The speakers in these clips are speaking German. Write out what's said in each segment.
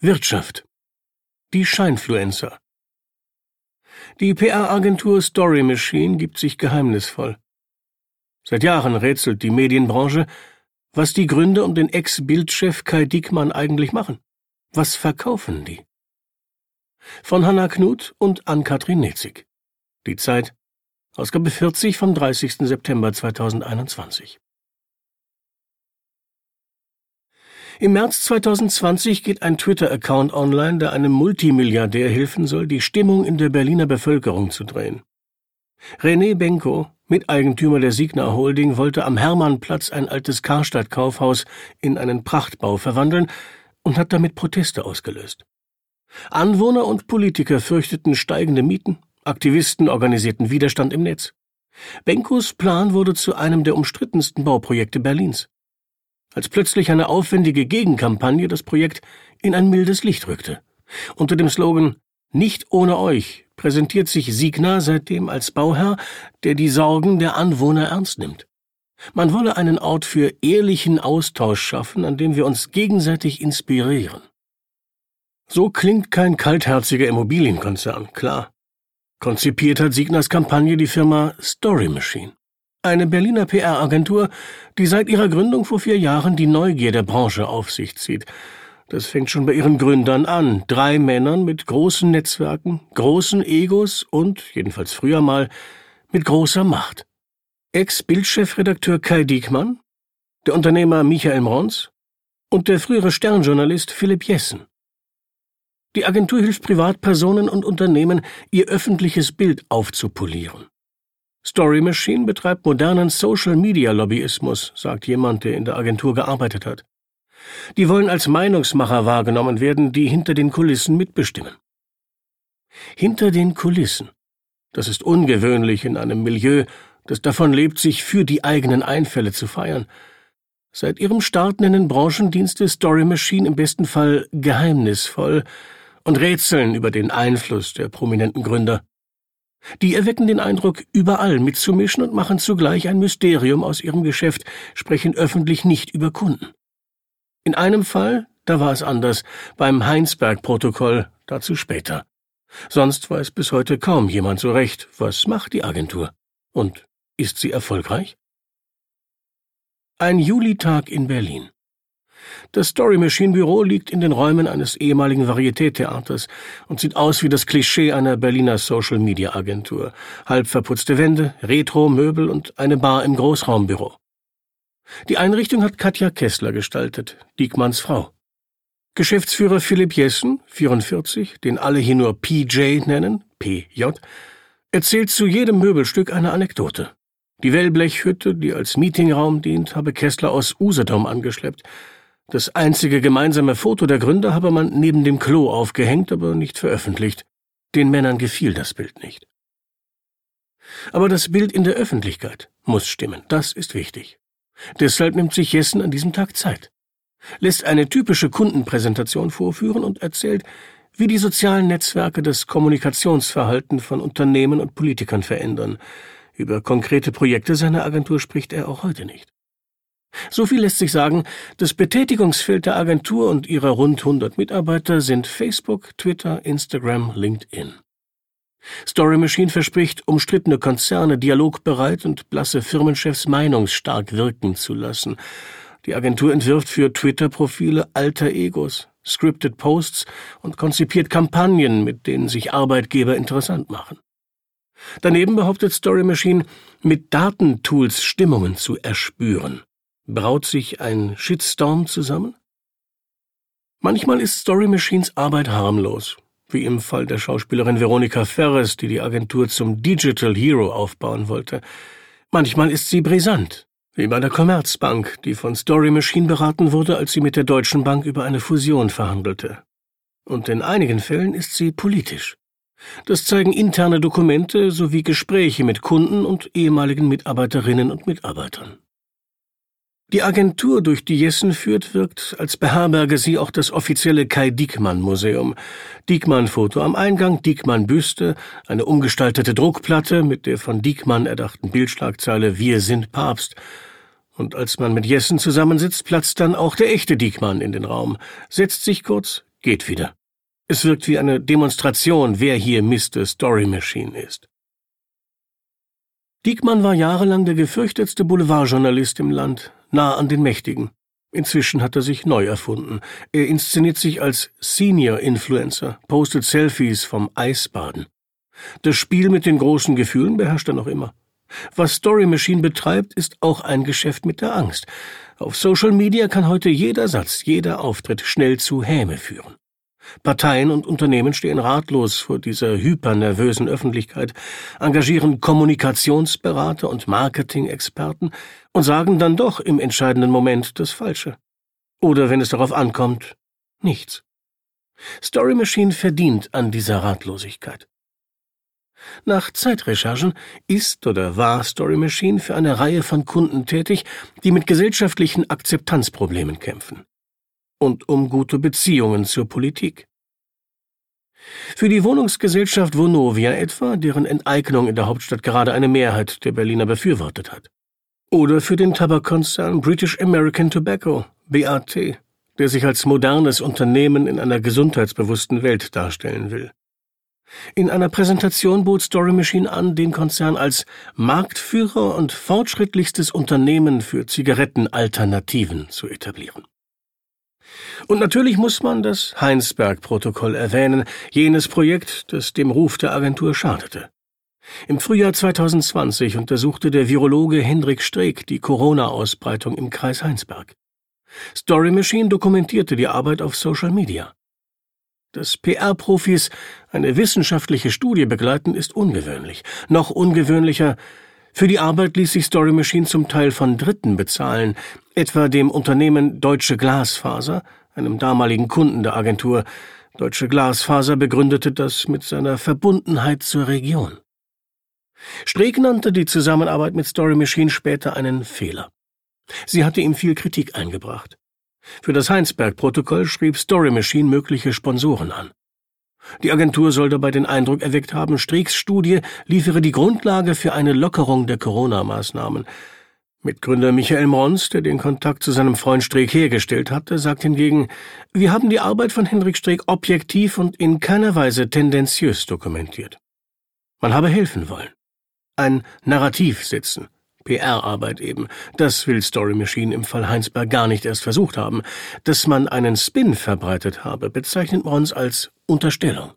Wirtschaft. Die Scheinfluencer. Die PR-Agentur Story Machine gibt sich geheimnisvoll. Seit Jahren rätselt die Medienbranche, was die Gründer um den Ex-Bildchef Kai Diekmann eigentlich machen. Was verkaufen die? Von Hanna Knut und Ann-Kathrin Netzig. Die Zeit, Ausgabe 40 vom 30. September 2021. Im März 2020 geht ein Twitter-Account online, der einem Multimilliardär helfen soll, die Stimmung in der Berliner Bevölkerung zu drehen. René Benko, Miteigentümer der Signa Holding, wollte am Hermannplatz ein altes Karstadt-Kaufhaus in einen Prachtbau verwandeln und hat damit Proteste ausgelöst. Anwohner und Politiker fürchteten steigende Mieten, Aktivisten organisierten Widerstand im Netz. Benkos Plan wurde zu einem der umstrittensten Bauprojekte Berlins als plötzlich eine aufwendige Gegenkampagne das Projekt in ein mildes Licht rückte. Unter dem Slogan Nicht ohne euch präsentiert sich Signa seitdem als Bauherr, der die Sorgen der Anwohner ernst nimmt. Man wolle einen Ort für ehrlichen Austausch schaffen, an dem wir uns gegenseitig inspirieren. So klingt kein kaltherziger Immobilienkonzern, klar. Konzipiert hat Signas Kampagne die Firma Story Machine. Eine Berliner PR-Agentur, die seit ihrer Gründung vor vier Jahren die Neugier der Branche auf sich zieht. Das fängt schon bei ihren Gründern an. Drei Männern mit großen Netzwerken, großen Egos und, jedenfalls früher mal, mit großer Macht. Ex-Bildchefredakteur Kai Diekmann, der Unternehmer Michael Mrons und der frühere Sternjournalist Philipp Jessen. Die Agentur hilft Privatpersonen und Unternehmen, ihr öffentliches Bild aufzupolieren. Story Machine betreibt modernen Social-Media-Lobbyismus, sagt jemand, der in der Agentur gearbeitet hat. Die wollen als Meinungsmacher wahrgenommen werden, die hinter den Kulissen mitbestimmen. Hinter den Kulissen. Das ist ungewöhnlich in einem Milieu, das davon lebt, sich für die eigenen Einfälle zu feiern. Seit ihrem Start nennen Branchendienste Story Machine im besten Fall geheimnisvoll und rätseln über den Einfluss der prominenten Gründer. Die erwecken den Eindruck, überall mitzumischen und machen zugleich ein Mysterium aus ihrem Geschäft, sprechen öffentlich nicht über Kunden. In einem Fall, da war es anders, beim Heinsberg-Protokoll, dazu später. Sonst weiß bis heute kaum jemand so recht, was macht die Agentur? Und ist sie erfolgreich? Ein Julitag in Berlin. Das Story Machine Büro liegt in den Räumen eines ehemaligen Varieté-Theaters und sieht aus wie das Klischee einer Berliner Social-Media-Agentur. Halb verputzte Wände, Retro-Möbel und eine Bar im Großraumbüro. Die Einrichtung hat Katja Kessler gestaltet, Diekmanns Frau. Geschäftsführer Philipp Jessen, 44, den alle hier nur PJ nennen, PJ, erzählt zu jedem Möbelstück eine Anekdote. Die Wellblechhütte, die als Meetingraum dient, habe Kessler aus Usedom angeschleppt. Das einzige gemeinsame Foto der Gründer habe man neben dem Klo aufgehängt, aber nicht veröffentlicht. Den Männern gefiel das Bild nicht. Aber das Bild in der Öffentlichkeit muss stimmen, das ist wichtig. Deshalb nimmt sich Jessen an diesem Tag Zeit, lässt eine typische Kundenpräsentation vorführen und erzählt, wie die sozialen Netzwerke das Kommunikationsverhalten von Unternehmen und Politikern verändern. Über konkrete Projekte seiner Agentur spricht er auch heute nicht. So viel lässt sich sagen, das Betätigungsfeld der Agentur und ihrer rund 100 Mitarbeiter sind Facebook, Twitter, Instagram, LinkedIn. Story Machine verspricht, umstrittene Konzerne dialogbereit und blasse Firmenchefs meinungsstark wirken zu lassen. Die Agentur entwirft für Twitter-Profile alter Egos, scripted Posts und konzipiert Kampagnen, mit denen sich Arbeitgeber interessant machen. Daneben behauptet Story Machine, mit Datentools Stimmungen zu erspüren. Braut sich ein Shitstorm zusammen? Manchmal ist Story Machines Arbeit harmlos, wie im Fall der Schauspielerin Veronika Ferres, die die Agentur zum Digital Hero aufbauen wollte. Manchmal ist sie brisant, wie bei der Commerzbank, die von Story Machine beraten wurde, als sie mit der Deutschen Bank über eine Fusion verhandelte. Und in einigen Fällen ist sie politisch. Das zeigen interne Dokumente sowie Gespräche mit Kunden und ehemaligen Mitarbeiterinnen und Mitarbeitern. Die Agentur, durch die Jessen führt, wirkt, als beherberge sie auch das offizielle Kai Diekmann Museum. Diekmann-Foto am Eingang, Diekmann-Büste, eine umgestaltete Druckplatte mit der von Diekmann erdachten Bildschlagzeile Wir sind Papst. Und als man mit Jessen zusammensitzt, platzt dann auch der echte Diekmann in den Raum, setzt sich kurz, geht wieder. Es wirkt wie eine Demonstration, wer hier Mr. Story Machine ist. Diekmann war jahrelang der gefürchtetste Boulevardjournalist im Land, nah an den Mächtigen. Inzwischen hat er sich neu erfunden. Er inszeniert sich als Senior Influencer, postet Selfies vom Eisbaden. Das Spiel mit den großen Gefühlen beherrscht er noch immer. Was Story Machine betreibt, ist auch ein Geschäft mit der Angst. Auf Social Media kann heute jeder Satz, jeder Auftritt schnell zu Häme führen. Parteien und Unternehmen stehen ratlos vor dieser hypernervösen Öffentlichkeit, engagieren Kommunikationsberater und Marketing-Experten und sagen dann doch im entscheidenden Moment das Falsche. Oder wenn es darauf ankommt, nichts. Story Machine verdient an dieser Ratlosigkeit. Nach Zeitrecherchen ist oder war Story Machine für eine Reihe von Kunden tätig, die mit gesellschaftlichen Akzeptanzproblemen kämpfen und um gute Beziehungen zur Politik. Für die Wohnungsgesellschaft Vonovia etwa, deren Enteignung in der Hauptstadt gerade eine Mehrheit der Berliner befürwortet hat. Oder für den Tabakkonzern British American Tobacco, BAT, der sich als modernes Unternehmen in einer gesundheitsbewussten Welt darstellen will. In einer Präsentation bot Story Machine an, den Konzern als Marktführer und fortschrittlichstes Unternehmen für Zigarettenalternativen zu etablieren. Und natürlich muss man das Heinsberg-Protokoll erwähnen, jenes Projekt, das dem Ruf der Agentur schadete. Im Frühjahr 2020 untersuchte der Virologe Hendrik Streeck die Corona-Ausbreitung im Kreis Heinsberg. Story Machine dokumentierte die Arbeit auf Social Media. Dass PR-Profis eine wissenschaftliche Studie begleiten, ist ungewöhnlich. Noch ungewöhnlicher, für die Arbeit ließ sich Story Machine zum Teil von Dritten bezahlen, etwa dem Unternehmen Deutsche Glasfaser, einem damaligen Kunden der Agentur. Deutsche Glasfaser begründete das mit seiner Verbundenheit zur Region. Streeck nannte die Zusammenarbeit mit Story Machine später einen Fehler. Sie hatte ihm viel Kritik eingebracht. Für das Heinsberg-Protokoll schrieb Story Machine mögliche Sponsoren an. Die Agentur soll dabei den Eindruck erweckt haben, Streeks Studie liefere die Grundlage für eine Lockerung der Corona-Maßnahmen. Mitgründer Michael Mons, der den Kontakt zu seinem Freund Streeck hergestellt hatte, sagt hingegen, wir haben die Arbeit von Henrik Streeck objektiv und in keiner Weise tendenziös dokumentiert. Man habe helfen wollen. Ein Narrativ setzen. PR-Arbeit eben. Das will Story Machine im Fall Heinsberg gar nicht erst versucht haben. Dass man einen Spin verbreitet habe, bezeichnet Mons als Unterstellung.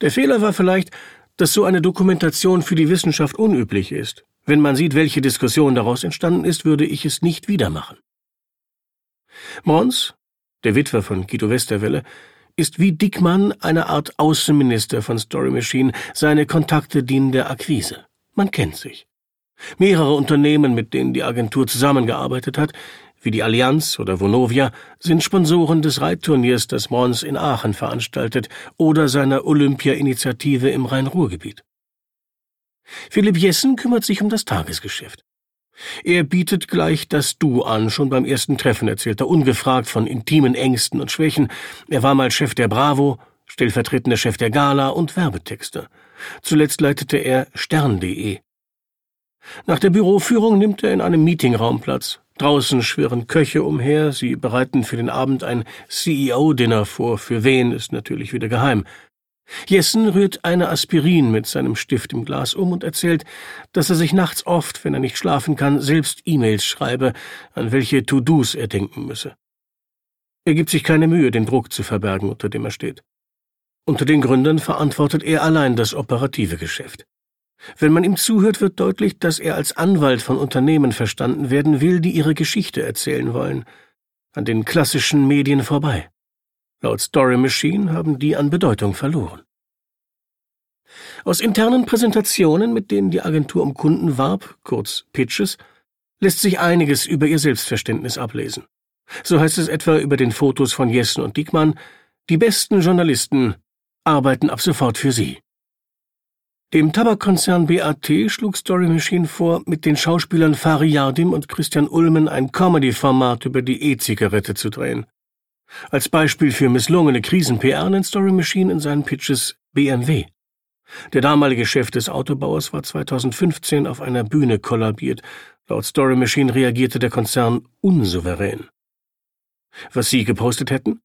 Der Fehler war vielleicht, dass so eine Dokumentation für die Wissenschaft unüblich ist. Wenn man sieht, welche Diskussion daraus entstanden ist, würde ich es nicht wieder machen. Mons, der Witwer von Guido Westerwelle, ist wie Dickmann eine Art Außenminister von Story Machine, seine Kontakte dienen der Akquise. Man kennt sich. Mehrere Unternehmen, mit denen die Agentur zusammengearbeitet hat, wie die Allianz oder Vonovia, sind Sponsoren des Reitturniers, das Mons in Aachen veranstaltet, oder seiner Olympia-Initiative im Rhein-Ruhr-Gebiet. Philipp Jessen kümmert sich um das Tagesgeschäft. Er bietet gleich das Du an, schon beim ersten Treffen erzählt er ungefragt von intimen Ängsten und Schwächen. Er war mal Chef der Bravo, stellvertretender Chef der Gala und Werbetexter. Zuletzt leitete er stern.de, nach der Büroführung nimmt er in einem Meetingraum Platz. Draußen schwirren Köche umher, sie bereiten für den Abend ein CEO-Dinner vor, für wen ist natürlich wieder geheim. Jessen rührt eine Aspirin mit seinem Stift im Glas um und erzählt, dass er sich nachts oft, wenn er nicht schlafen kann, selbst E-Mails schreibe, an welche To-Dos er denken müsse. Er gibt sich keine Mühe, den Druck zu verbergen, unter dem er steht. Unter den Gründern verantwortet er allein das operative Geschäft. Wenn man ihm zuhört, wird deutlich, dass er als Anwalt von Unternehmen verstanden werden will, die ihre Geschichte erzählen wollen, an den klassischen Medien vorbei. Laut Story Machine haben die an Bedeutung verloren. Aus internen Präsentationen, mit denen die Agentur um Kunden warb, kurz Pitches, lässt sich einiges über ihr Selbstverständnis ablesen. So heißt es etwa über den Fotos von Jessen und Diekmann, die besten Journalisten arbeiten ab sofort für sie. Dem Tabakkonzern BAT schlug Story Machine vor, mit den Schauspielern Fari Yardim und Christian Ulmen ein Comedy-Format über die E-Zigarette zu drehen. Als Beispiel für misslungene Krisen-PR nennt Story Machine in seinen Pitches BMW. Der damalige Chef des Autobauers war 2015 auf einer Bühne kollabiert. Laut Story Machine reagierte der Konzern unsouverän. Was Sie gepostet hätten?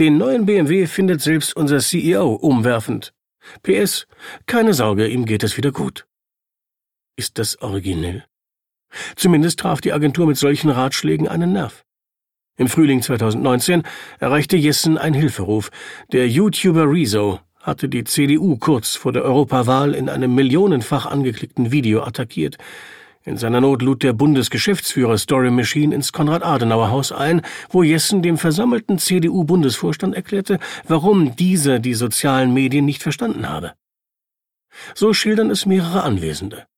Den neuen BMW findet selbst unser CEO umwerfend. PS, keine Sorge, ihm geht es wieder gut. Ist das originell? Zumindest traf die Agentur mit solchen Ratschlägen einen Nerv. Im Frühling 2019 erreichte Jessen ein Hilferuf. Der YouTuber Rezo hatte die CDU kurz vor der Europawahl in einem millionenfach angeklickten Video attackiert. In seiner Not lud der Bundesgeschäftsführer Story Machine ins Konrad-Adenauer-Haus ein, wo Jessen dem versammelten CDU-Bundesvorstand erklärte, warum dieser die sozialen Medien nicht verstanden habe. So schildern es mehrere Anwesende.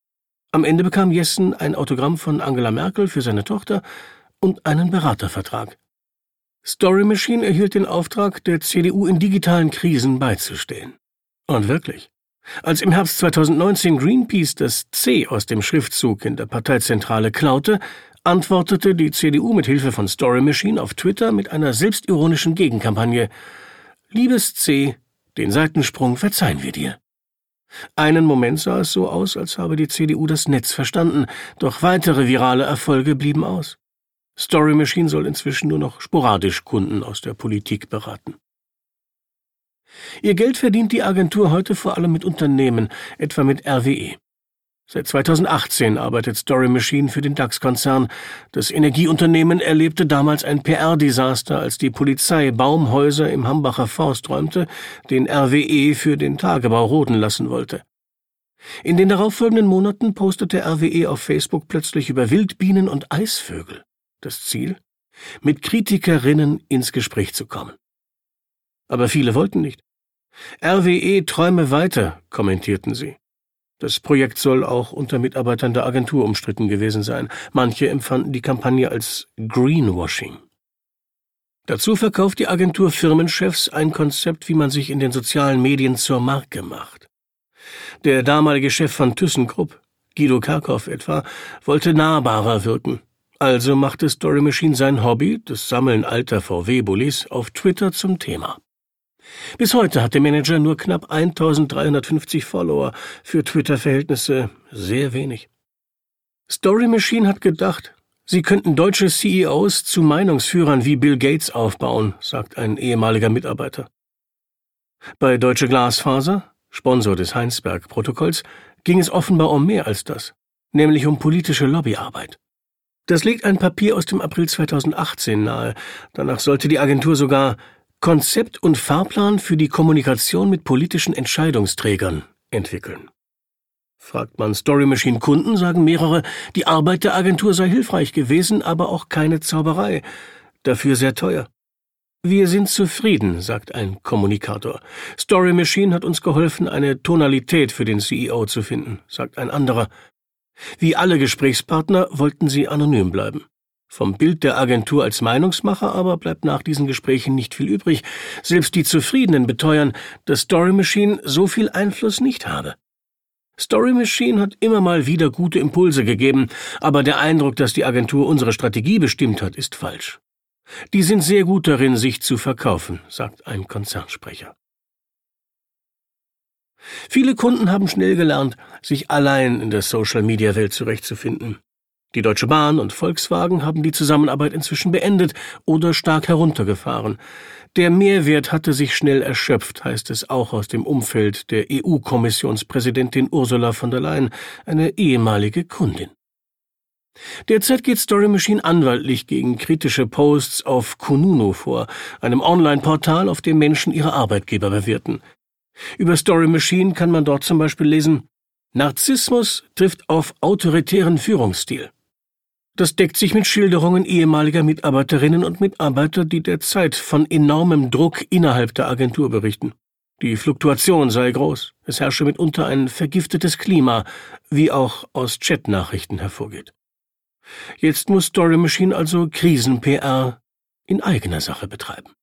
Am Ende bekam Jessen ein Autogramm von Angela Merkel für seine Tochter und einen Beratervertrag. Story Machine erhielt den Auftrag, der CDU in digitalen Krisen beizustehen. Und wirklich. Als im Herbst 2019 Greenpeace das C aus dem Schriftzug in der Parteizentrale klaute, antwortete die CDU mit Hilfe von Story Machine auf Twitter mit einer selbstironischen Gegenkampagne. Liebes C, den Seitensprung verzeihen wir dir. Einen Moment sah es so aus, als habe die CDU das Netz verstanden, doch weitere virale Erfolge blieben aus. Story Machine soll inzwischen nur noch sporadisch Kunden aus der Politik beraten. Ihr Geld verdient die Agentur heute vor allem mit Unternehmen, etwa mit RWE. Seit 2018 arbeitet Story Machine für den DAX-Konzern. Das Energieunternehmen erlebte damals ein PR-Desaster, als die Polizei Baumhäuser im Hambacher Forst räumte, den RWE für den Tagebau roden lassen wollte. In den darauffolgenden Monaten postete RWE auf Facebook plötzlich über Wildbienen und Eisvögel. Das Ziel? Mit Kritikerinnen ins Gespräch zu kommen. Aber viele wollten nicht. RWE träume weiter, kommentierten sie. Das Projekt soll auch unter Mitarbeitern der Agentur umstritten gewesen sein. Manche empfanden die Kampagne als Greenwashing. Dazu verkauft die Agentur Firmenchefs ein Konzept, wie man sich in den sozialen Medien zur Marke macht. Der damalige Chef von ThyssenKrupp, Guido Kerkhoff etwa, wollte nahbarer wirken. Also machte Story Machine sein Hobby, das Sammeln alter VW-Bullis, auf Twitter zum Thema. Bis heute hat der Manager nur knapp 1350 Follower, für Twitter-Verhältnisse sehr wenig. Story Machine hat gedacht, sie könnten deutsche CEOs zu Meinungsführern wie Bill Gates aufbauen, sagt ein ehemaliger Mitarbeiter. Bei Deutsche Glasfaser, Sponsor des Heinsberg-Protokolls, ging es offenbar um mehr als das, nämlich um politische Lobbyarbeit. Das legt ein Papier aus dem April 2018 nahe. Danach sollte die Agentur sogar Konzept und Fahrplan für die Kommunikation mit politischen Entscheidungsträgern entwickeln. Fragt man Story Machine Kunden, sagen mehrere, die Arbeit der Agentur sei hilfreich gewesen, aber auch keine Zauberei, dafür sehr teuer. Wir sind zufrieden, sagt ein Kommunikator. Story Machine hat uns geholfen, eine Tonalität für den CEO zu finden, sagt ein anderer. Wie alle Gesprächspartner wollten sie anonym bleiben. Vom Bild der Agentur als Meinungsmacher aber bleibt nach diesen Gesprächen nicht viel übrig. Selbst die Zufriedenen beteuern, dass Story Machine so viel Einfluss nicht habe. Story Machine hat immer mal wieder gute Impulse gegeben, aber der Eindruck, dass die Agentur unsere Strategie bestimmt hat, ist falsch. Die sind sehr gut darin, sich zu verkaufen, sagt ein Konzernsprecher. Viele Kunden haben schnell gelernt, sich allein in der Social-Media-Welt zurechtzufinden. Die Deutsche Bahn und Volkswagen haben die Zusammenarbeit inzwischen beendet oder stark heruntergefahren. Der Mehrwert hatte sich schnell erschöpft, heißt es auch aus dem Umfeld der EU-Kommissionspräsidentin Ursula von der Leyen, eine ehemalige Kundin. Derzeit geht Story Machine anwaltlich gegen kritische Posts auf Kununu vor, einem Online-Portal, auf dem Menschen ihre Arbeitgeber bewerten. Über Story Machine kann man dort zum Beispiel lesen, Narzissmus trifft auf autoritären Führungsstil. Das deckt sich mit Schilderungen ehemaliger Mitarbeiterinnen und Mitarbeiter, die derzeit von enormem Druck innerhalb der Agentur berichten. Die Fluktuation sei groß, es herrsche mitunter ein vergiftetes Klima, wie auch aus Chatnachrichten hervorgeht. Jetzt muss Story Machine also Krisen-PR in eigener Sache betreiben.